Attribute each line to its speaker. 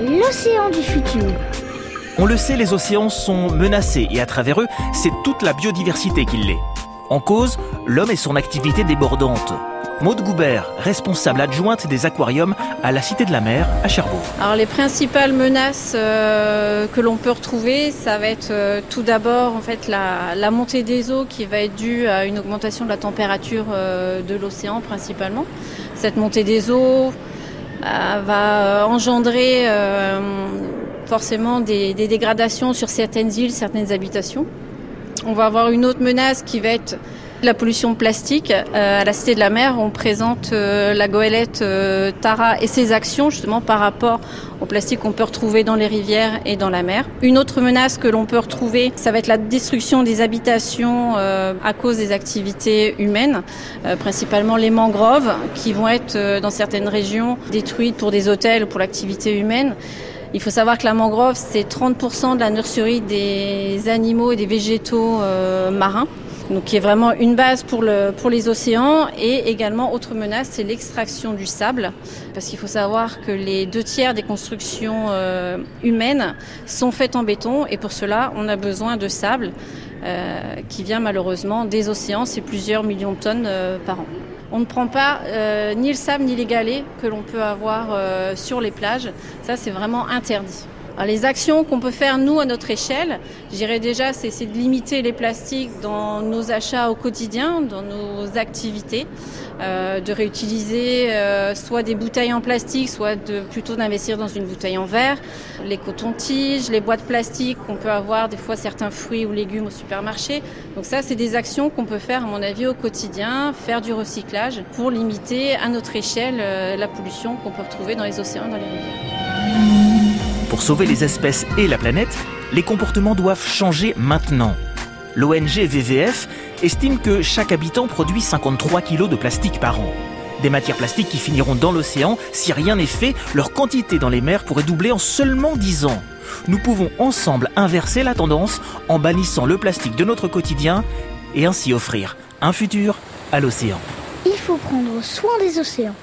Speaker 1: l'océan du futur.
Speaker 2: On le sait, les océans sont menacés et à travers eux, c'est toute la biodiversité qui l'est. En cause, l'homme et son activité débordante. Maude Goubert, responsable adjointe des aquariums à la Cité de la Mer à Cherbourg.
Speaker 3: Alors les principales menaces euh, que l'on peut retrouver, ça va être euh, tout d'abord en fait la, la, montée des eaux qui va être due à une augmentation de la température euh, de l'océan principalement. Cette montée des eaux va engendrer forcément des, des dégradations sur certaines îles, certaines habitations. On va avoir une autre menace qui va être la pollution plastique. Euh, à la Cité de la Mer, on présente euh, la goélette euh, Tara et ses actions justement par rapport au plastique qu'on peut retrouver dans les rivières et dans la mer. Une autre menace que l'on peut retrouver, ça va être la destruction des habitations à cause des activités humaines, principalement les mangroves qui vont être dans certaines régions détruites pour des hôtels ou pour l'activité humaine. Il faut savoir que la mangrove, c'est 30% de la nurserie des animaux et des végétaux marins donc qui est vraiment une base pour, le, pour les océans. Et également, autre menace, c'est l'extraction du sable, parce qu'il faut savoir que les deux tiers des constructions euh, humaines sont faites en béton, et pour cela, on a besoin de sable euh, qui vient malheureusement des océans, c'est plusieurs millions de tonnes euh, par an. On ne prend pas ni le sable ni les galets que l'on peut avoir sur les plages. Ça, c'est vraiment interdit. Alors, les actions qu'on peut faire nous à notre échelle, j'irais déjà, c'est de limiter les plastiques dans nos achats au quotidien, dans nos activités, euh, de réutiliser euh, soit des bouteilles en plastique, soit plutôt d'investir dans une bouteille en verre, les cotons-tiges, les boîtes plastiques qu'on peut avoir des fois certains fruits ou légumes au supermarché. Donc ça, c'est des actions qu'on peut faire à mon avis au quotidien, faire du recyclage pour limiter à notre échelle euh, la pollution qu'on peut retrouver dans les océans, dans les rivières.
Speaker 2: Pour sauver les espèces et la planète, les comportements doivent changer maintenant. L'ONG VVF estime que chaque habitant produit 53 kg de plastique par an. Des matières plastiques qui finiront dans l'océan. Si rien n'est fait, leur quantité dans les mers pourrait doubler en seulement 10 ans. Nous pouvons ensemble inverser la tendance en bannissant le plastique de notre quotidien et ainsi offrir un futur à l'océan.
Speaker 1: Il faut prendre soin des océans.